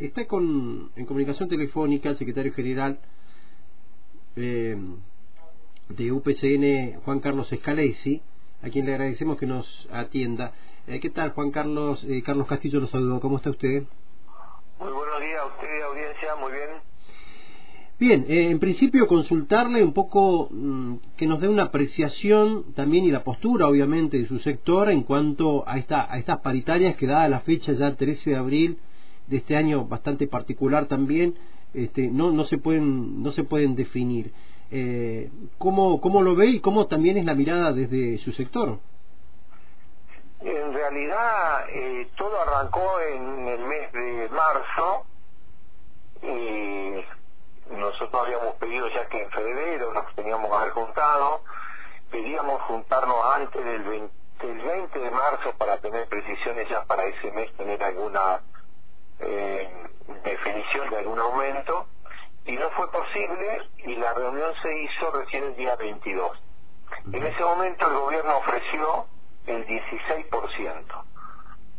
Está con, en comunicación telefónica el secretario general eh, de UPCN, Juan Carlos Escalesi, a quien le agradecemos que nos atienda. Eh, ¿Qué tal, Juan Carlos? Eh, Carlos Castillo lo saludo. ¿Cómo está usted? Muy buenos días a usted, audiencia. Muy bien. Bien, en principio consultarle un poco mm, que nos dé una apreciación también y la postura, obviamente, de su sector en cuanto a, esta, a estas paritarias que dada la fecha ya 13 de abril de este año bastante particular también este, no no se pueden no se pueden definir. Eh, ¿cómo, cómo lo ve y cómo también es la mirada desde su sector en realidad eh, todo arrancó en el mes de marzo y nosotros habíamos pedido ya que en febrero nos teníamos que haber juntado pedíamos juntarnos antes del 20, del 20 de marzo para tener precisiones ya para ese mes tener alguna eh, definición de algún aumento y no fue posible y la reunión se hizo recién el día 22. En ese momento el gobierno ofreció el 16%.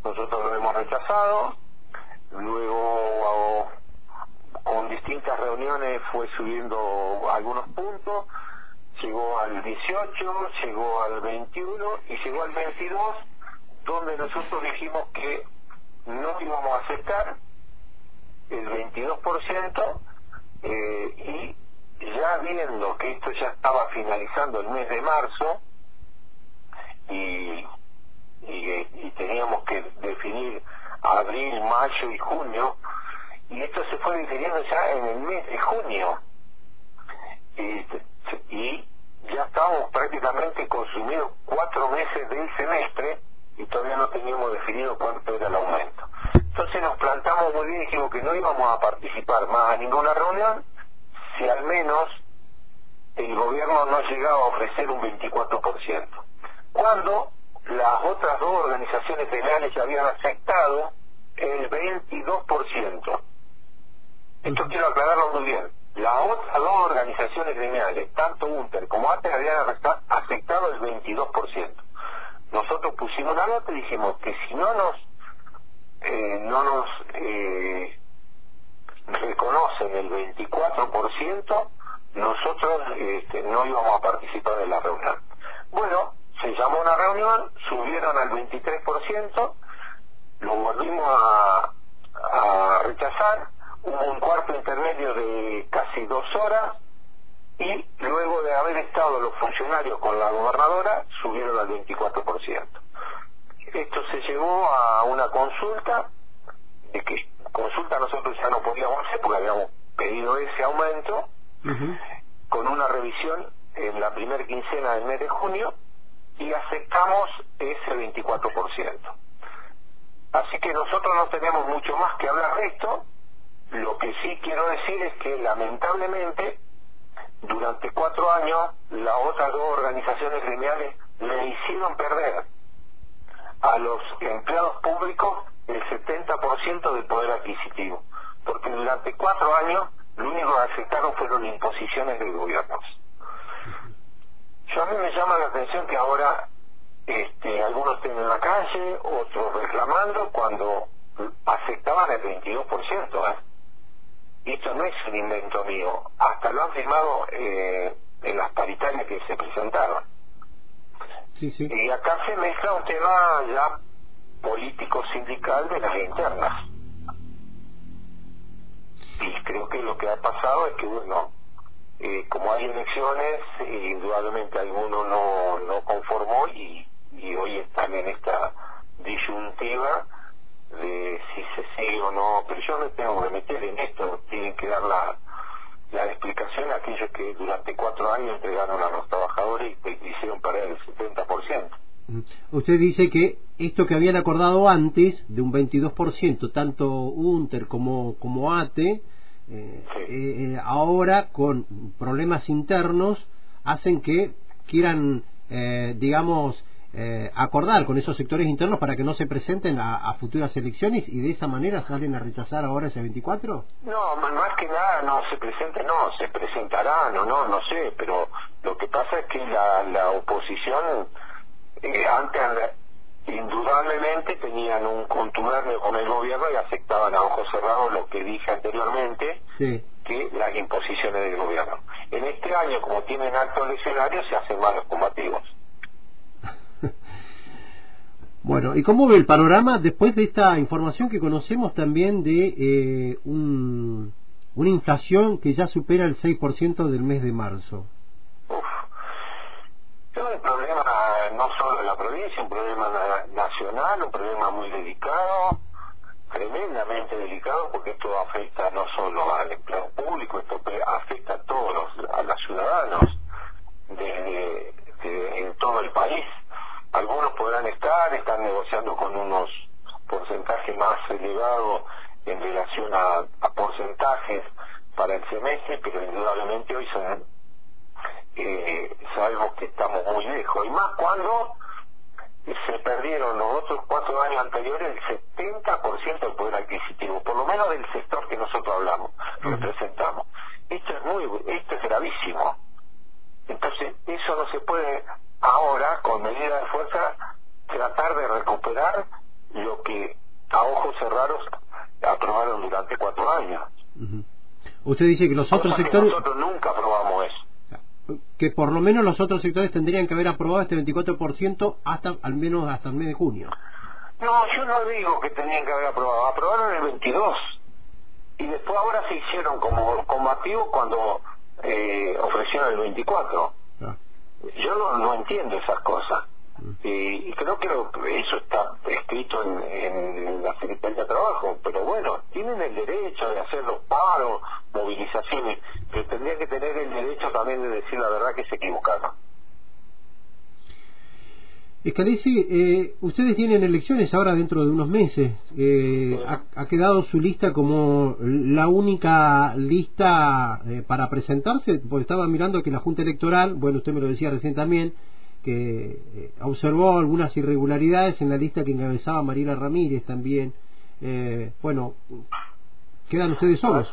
Nosotros lo hemos rechazado, luego con distintas reuniones fue subiendo algunos puntos, llegó al 18, llegó al 21 y llegó al 22, donde nosotros dijimos que no íbamos a aceptar el 22% eh, y ya viendo que esto ya estaba finalizando el mes de marzo y, y, teníamos que definir abril, mayo y junio y esto se fue definiendo ya en el mes de junio y, y ya estábamos prácticamente consumidos cuatro meses del semestre y todavía no teníamos definido cuánto era el aumento. Entonces nos plantamos muy bien y dijimos que no íbamos a participar más a ninguna reunión si al menos el gobierno no llegaba a ofrecer un 24%. Cuando las otras dos organizaciones legales ya habían aceptado el 22%. Esto quiero aclararlo muy bien. Las otras dos organizaciones gremiales, tanto UNTER como ATE, habían aceptado el 22% nosotros pusimos una nota y dijimos que si no nos eh, no nos eh, reconocen el 24%, nosotros este, no íbamos a participar en la reunión. Bueno, se llamó una reunión, subieron al 23%, lo volvimos a, a rechazar, hubo un cuarto intermedio de casi dos horas, y luego de haber estado los funcionarios con la gobernadora subieron al 24%. Esto se llevó a una consulta, de que consulta nosotros ya no podíamos hacer porque habíamos pedido ese aumento, con una revisión en la primera quincena del mes de junio y aceptamos ese 24%. Así que nosotros no tenemos mucho más que hablar de esto. Lo que sí quiero decir es que lamentablemente durante cuatro años las otras dos organizaciones gremiales le hicieron perder a los empleados públicos el 70% del poder adquisitivo, porque durante cuatro años lo único que aceptaron fueron imposiciones de gobiernos. Yo a mí me llama la atención que ahora este, algunos estén en la calle, otros reclamando, cuando aceptaban el 22%. ¿eh? esto no es un invento mío, hasta lo han firmado eh, en las paritarias que se presentaron. Y acá se mezcla un tema ya político sindical de las internas. Y creo que lo que ha pasado es que, bueno, eh, como hay elecciones, indudablemente alguno no, no conformó y, y hoy están en esta disyuntiva de si se sigue o no, pero yo no tengo que meter en esto, tienen que dar la, la explicación a aquellos que durante cuatro años entregaron a los trabajadores y hicieron perder el 70%. Usted dice que esto que habían acordado antes, de un 22%, tanto UNTER como, como ATE, eh, eh, ahora con problemas internos hacen que quieran, eh, digamos, eh, acordar con esos sectores internos para que no se presenten a, futuras elecciones y de esa manera salen a rechazar ahora ese 24? No, más que nada no se presente, no, se presentarán o no, no sé, pero lo que pasa es que la, la oposición eh, antes indudablemente tenían un contubernio con el gobierno y aceptaban a ojos cerrados lo que dije anteriormente, que las imposiciones del gobierno. En este año, como tienen altos lesionarios, se hacen malos combativos. Bueno, ¿y cómo ve el panorama después de esta información que conocemos también de eh, un, una inflación que ya supera el 6% del mes de marzo? Uf. Es un problema no solo en la provincia, un problema nacional, un problema muy delicado, tremendamente delicado, porque esto afecta no solo al empleo público, esto afecta a todos los, a los ciudadanos de, en todo el país algunos podrán estar, están negociando con unos porcentajes más elevados en relación a, porcentajes para el semestre, pero indudablemente hoy son, eh, sabemos que estamos muy lejos. Y más cuando se perdieron los otros cuatro años anteriores el 70% del poder adquisitivo, por lo menos del sector que nosotros hablamos, representamos. Esto es muy, esto es gravísimo. Entonces, eso no se puede ahora, con medida de fuerza, tratar de recuperar lo que a ojos cerrados aprobaron durante cuatro años. Usted dice que los otros sectores... nosotros nunca aprobamos eso. Que por lo menos los otros sectores tendrían que haber aprobado este 24% hasta al menos hasta el mes de junio. No, yo no digo que tenían que haber aprobado. Aprobaron el 22. Y después ahora se hicieron como combativo cuando eh, ofrecieron el 24 yo no, no entiendo esas cosas. Mm. Y, creo que eso está escrito en, en, la Secretaría de Trabajo, pero bueno, tienen el derecho de hacer los paros, movilizaciones, pero tendrían que tener el derecho también de decir la verdad que se equivocaron. Escalesi, eh, ustedes tienen elecciones ahora dentro de unos meses. Eh, ha, quedado su lista como la única lista eh, para presentarse? Porque estaba mirando que la Junta Electoral, bueno, usted me lo decía recién también, que eh, observó algunas irregularidades en la lista que encabezaba Mariela Ramírez también. bueno, quedan ustedes solos.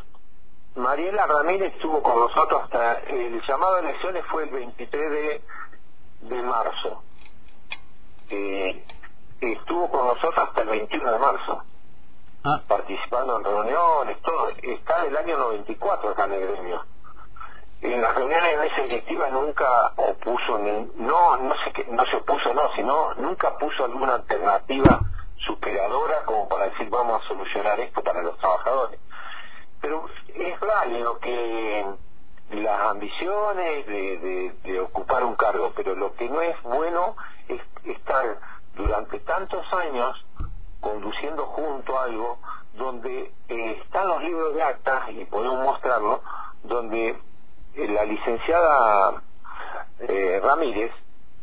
Mariela Ramírez estuvo con nosotros hasta el llamado a elecciones fue el 23 de, de marzo eh, estuvo con nosotros hasta el 21 de marzo, ah. participando en reuniones, todo. Está del año 94 acá en el gremio. En las reuniones de mesa directiva nunca opuso, ni, no, no, sé qué, no se opuso, no, sino nunca puso alguna alternativa superadora como para decir vamos a solucionar esto para los trabajadores. Pero es válido que las ambiciones de, de, ocupar un cargo, pero lo que no es bueno es estar durante tantos años conduciendo junto a algo donde eh, están los libros de actas y podemos mostrarlo, donde eh, la licenciada eh, Ramírez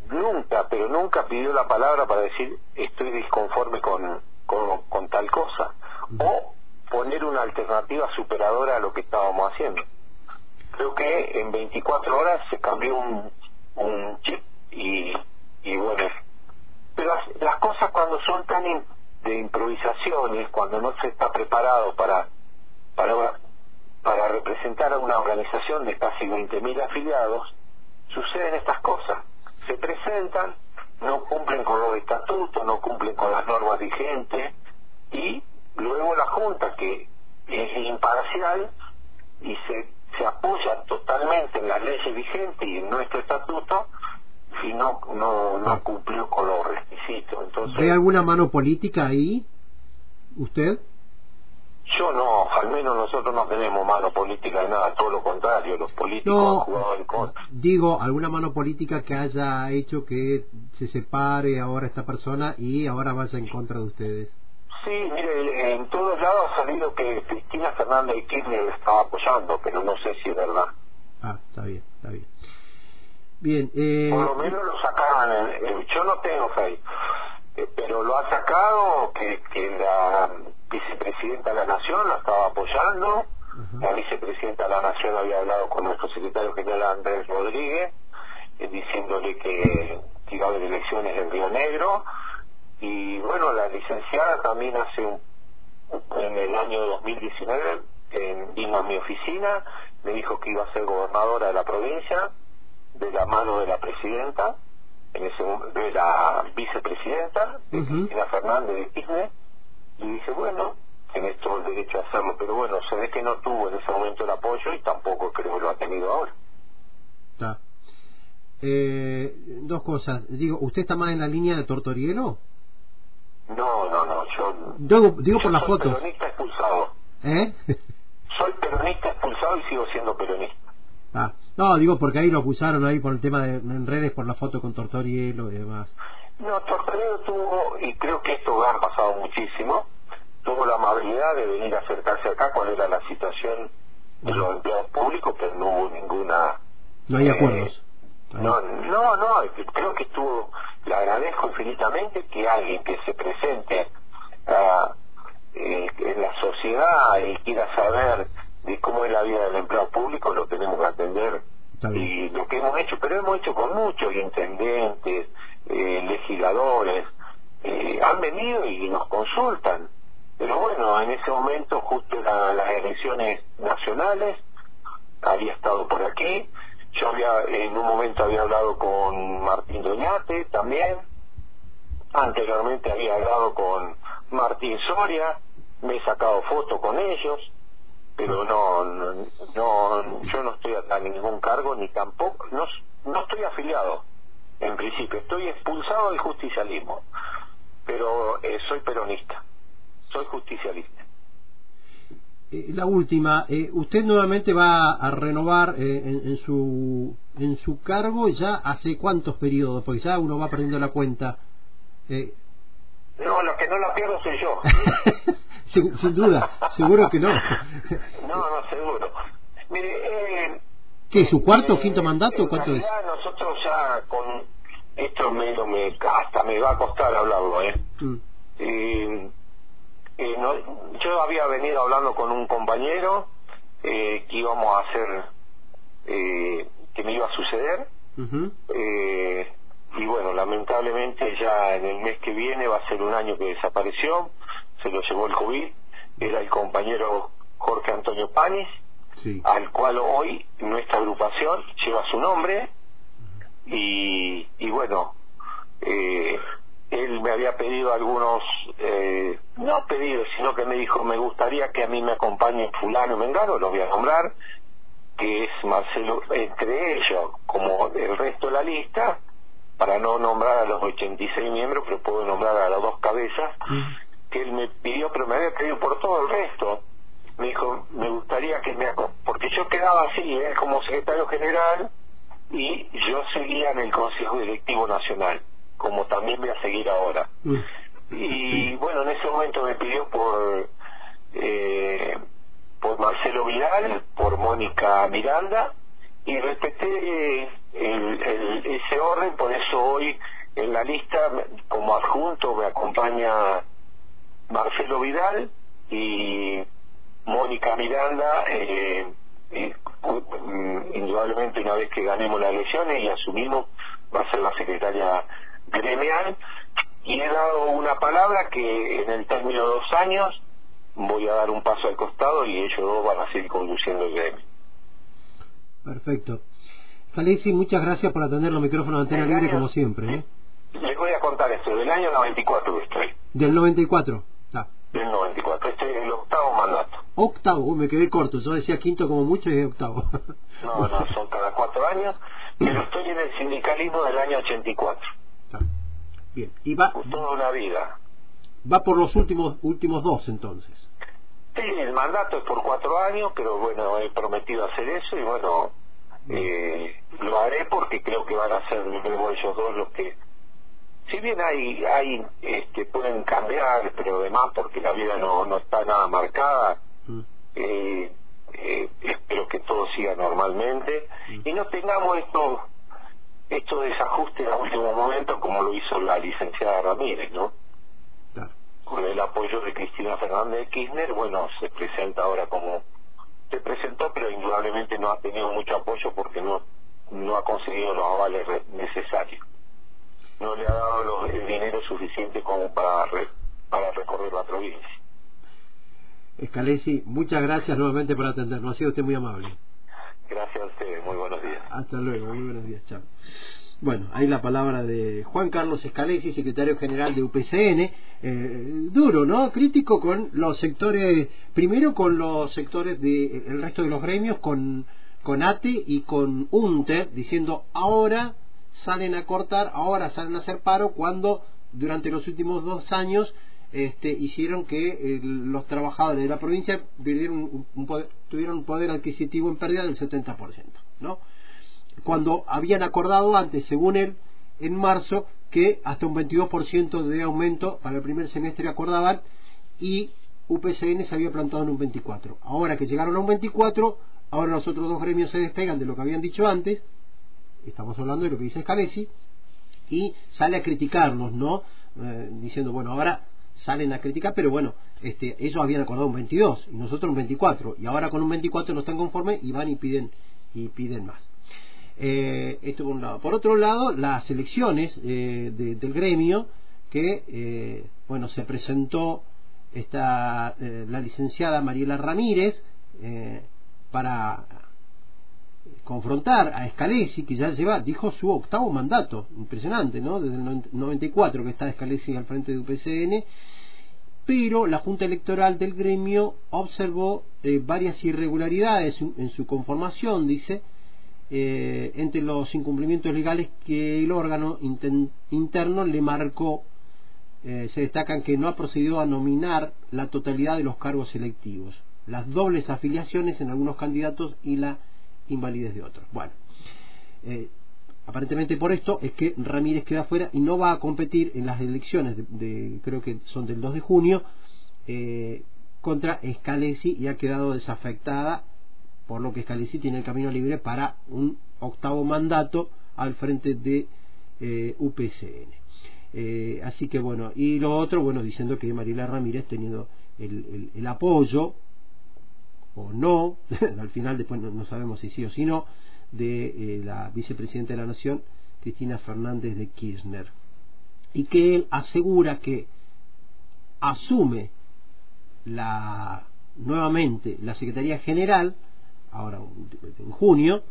nunca, pero nunca pidió la palabra para decir estoy disconforme con, con, con tal cosa o poner una alternativa superadora a lo que estábamos haciendo creo que en 24 horas se cambió un, un chip y, y bueno, pero las, cosas cuando son tan de improvisaciones, cuando no se está preparado para, para, para representar a una organización de casi 20.000 afiliados, suceden estas cosas. Se presentan, no cumplen con los estatutos, no cumplen con las normas vigentes y luego la Junta, que es imparcial y se se apoya totalmente en las leyes vigentes y en nuestro estatuto y no, no, no ah. cumplió con los requisitos. Entonces, ¿Ve alguna mano política ahí? ¿Usted? Yo no, al menos nosotros no tenemos mano política de nada, todo lo contrario, los políticos han jugado en contra. Digo, alguna mano política que haya hecho que se separe ahora esta persona y ahora vaya en contra de ustedes. Sí, mire, en todos lados ha salido que Cristina Fernández de Kirchner estaba apoyando, pero no sé si es verdad. Ah, está bien, está bien. Bien, eh... Por lo menos lo sacaron, yo no tengo fe, eh, pero lo ha sacado que, que la vicepresidenta de la Nación la estaba apoyando, la vicepresidenta de la Nación había hablado con nuestro secretario general Andrés Rodríguez, eh, diciéndole que, que iba a haber elecciones en Río Negro, y bueno, la licenciada también hace un, en el año 2019 vino a mi oficina, me dijo que iba a ser gobernadora de la provincia, de la mano de la presidenta, en ese de la vicepresidenta, de Cristina Fernández de Kirchner, y dije, bueno, tenés todo el derecho a hacerlo, pero bueno, se ve que no tuvo en ese momento el apoyo y tampoco creo que lo ha tenido ahora. Está. Eh, dos cosas. Digo, ¿usted está más en la línea de Tortorielo? No, no, no. Yo, digo, digo por las fotos. Soy peronista expulsado. ¿Eh? soy peronista expulsado y sigo siendo peronista. Ah, no, digo porque ahí lo acusaron ahí por el tema de en redes por la foto con Tortorielo y demás. No, Tortorielo tuvo, y creo que esto ha pasado muchísimo, tuvo la amabilidad de venir a acercarse acá cuando era la situación de los empleados públicos, pero no hubo ninguna... No hay acuerdos. Eh, no, no, no, creo que estuvo, le agradezco infinitamente que alguien que se presente a eh, en la sociedad y quiera saber de cómo es la vida del empleado público, lo tenemos que atender. Y lo que hemos hecho, pero hemos hecho con muchos intendentes, eh, legisladores, eh, han venido y nos consultan. Pero bueno, en ese momento, justo eran las elecciones nacionales, había estado por aquí, yo había en un momento había hablado con Martín Doñate también, anteriormente había hablado con Martín Soria, me he sacado fotos con ellos, pero no, no, yo no estoy a ningún cargo ni tampoco, no, no estoy afiliado en principio, estoy expulsado del justicialismo, pero eh, soy peronista, soy justicialista. Eh, la última, eh, usted nuevamente va a renovar en, en, su en su cargo ya hace cuántos periodos, porque ya uno va perdiendo la cuenta. Eh, no, lo que no la pierdo soy yo. sin, duda, seguro que no. no, no, seguro. Mire, eh, ¿qué? ¿Su cuarto o quinto mandato? ¿Cuánto es? Nosotros ya con esto me, me, hasta me va a costar hablarlo, ¿eh? Mm. Eh, no, yo había venido hablando con un compañero eh, que íbamos a hacer, eh, que me iba a suceder. eh, y bueno, lamentablemente ya en el mes que viene va a ser un año que desapareció, se lo llevó el COVID, era el compañero Jorge Antonio Panis, al cual hoy nuestra agrupación lleva su nombre. Y, y bueno, eh, él me había pedido algunos, eh, no pedido, sino que me dijo, me gustaría que a mí me acompañe fulano y mengano, lo voy a nombrar, que es Marcelo, entre ellos, como el resto de la lista, para no nombrar a los 86 miembros, pero puedo nombrar a las dos cabezas, que él me pidió, pero me había pedido por todo el resto. Me dijo, me gustaría que me... Porque yo quedaba así, ¿eh? como secretario general, y yo seguía en el Consejo Directivo Nacional, como también voy a seguir ahora. Y bueno, en ese momento me pidió por... Eh, por Marcelo Vidal, por Mónica Miranda, y respeté el, ese orden, por eso hoy en la lista como adjunto me acompaña Marcelo Vidal y Mónica Miranda, eh, mm, indudablemente una vez que ganemos las elecciones y asumimos, va a ser la secretaria gremial, y he dado una palabra que en el término de dos años voy a dar un paso al costado y ellos dos van a seguir conduciendo el gremio. Perfecto. Calesi, muchas gracias por atender los micrófonos de Antena Libre como siempre. ¿eh? Les voy a contar esto, del año 94 estoy. Del 94. Ah. Del 94, este es el octavo mandato. Octavo, me quedé corto, yo decía quinto como mucho y es octavo. no, no, son cada cuatro años, pero estoy en el sindicalismo del año 84. Bien, y va... Toda una vida. Va por los últimos, últimos dos entonces. Sí, el mandato es por cuatro años, pero bueno, he prometido hacer eso y bueno, eh, lo haré porque creo que van a ser luego ellos dos los que, si bien hay, hay, este, pueden cambiar, pero además porque la vida no, no está nada marcada, mm. eh, eh, espero que todo siga normalmente mm. y no tengamos estos estos desajustes a último momento como lo hizo la licenciada Ramírez, ¿no? con el apoyo de Cristina Fernández de Kirchner, bueno, se presenta ahora como se presentó, pero indudablemente no ha tenido mucho apoyo porque no no ha conseguido los avales necesarios. No le ha dado el dinero suficiente como para para recorrer la provincia. Escalesi, muchas gracias nuevamente por atendernos. Ha sido usted muy amable. Gracias a usted. Muy buenos días. Hasta luego. Muy buenos días. Chao. Bueno, hay la palabra de Juan Carlos Escalesi, secretario general de UPCN, eh, duro, ¿no? Crítico con los sectores, primero con los sectores del el resto de los gremios, con, con ATE y con UNTE, diciendo ahora salen a cortar, ahora salen a hacer paro, cuando durante los últimos dos años este, hicieron que los trabajadores de la provincia tuvieron un poder adquisitivo en pérdida del 70%, ¿no? Cuando habían acordado antes, según él, en marzo, que hasta un 22% de aumento para el primer semestre acordaban y UPCN se había plantado en un 24%. Ahora que llegaron a un 24%, ahora los otros dos gremios se despegan de lo que habían dicho antes, estamos hablando de lo que dice Scalesi, y sale a criticarnos, ¿no? Eh, diciendo, bueno, ahora salen a criticar, pero bueno, este, ellos habían acordado un 22 y nosotros un 24 y ahora con un 24 no están conformes y van y piden y piden más. Eh, esto por un lado. Por otro lado, las elecciones eh, del gremio que eh, bueno se presentó esta la licenciada Mariela Ramírez para confrontar a Scalesi, que ya lleva, dijo, su octavo mandato, impresionante, ¿no? Desde el 94 que está Scalesi al frente de UPCN, pero la Junta Electoral del gremio observó eh, varias irregularidades en su conformación, dice, eh, entre los incumplimientos legales que el órgano interno le marcó. Eh, se destacan que no ha procedido a nominar la totalidad de los cargos electivos, las dobles afiliaciones en algunos candidatos y la invalidez de otros. Bueno, eh, aparentemente por esto es que Ramírez queda fuera y no va a competir en las elecciones de, creo que son del 2 de junio eh, contra Scalesi y ha quedado desafectada por lo que Scalesi tiene el camino libre para un octavo mandato al frente de eh, UPCN. así que bueno, y lo otro, bueno, diciendo que Mariela Ramírez teniendo el, el apoyo o no, al final después no, sabemos si sí o si no, de eh, la vicepresidenta de la Nación, Cristina Fernández de Kirchner. Y que él asegura que asume la nuevamente la Secretaría General, ahora en junio,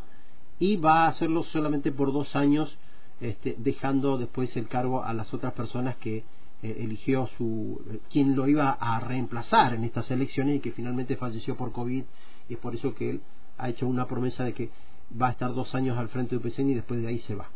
y va a hacerlo solamente por dos años, este, dejando después el cargo a las otras personas que eh, eligió su eh, quien lo iba a reemplazar en estas elecciones y que finalmente falleció por COVID y es por eso que él ha hecho una promesa de que va a estar dos años al frente de UPCN y después de ahí se va.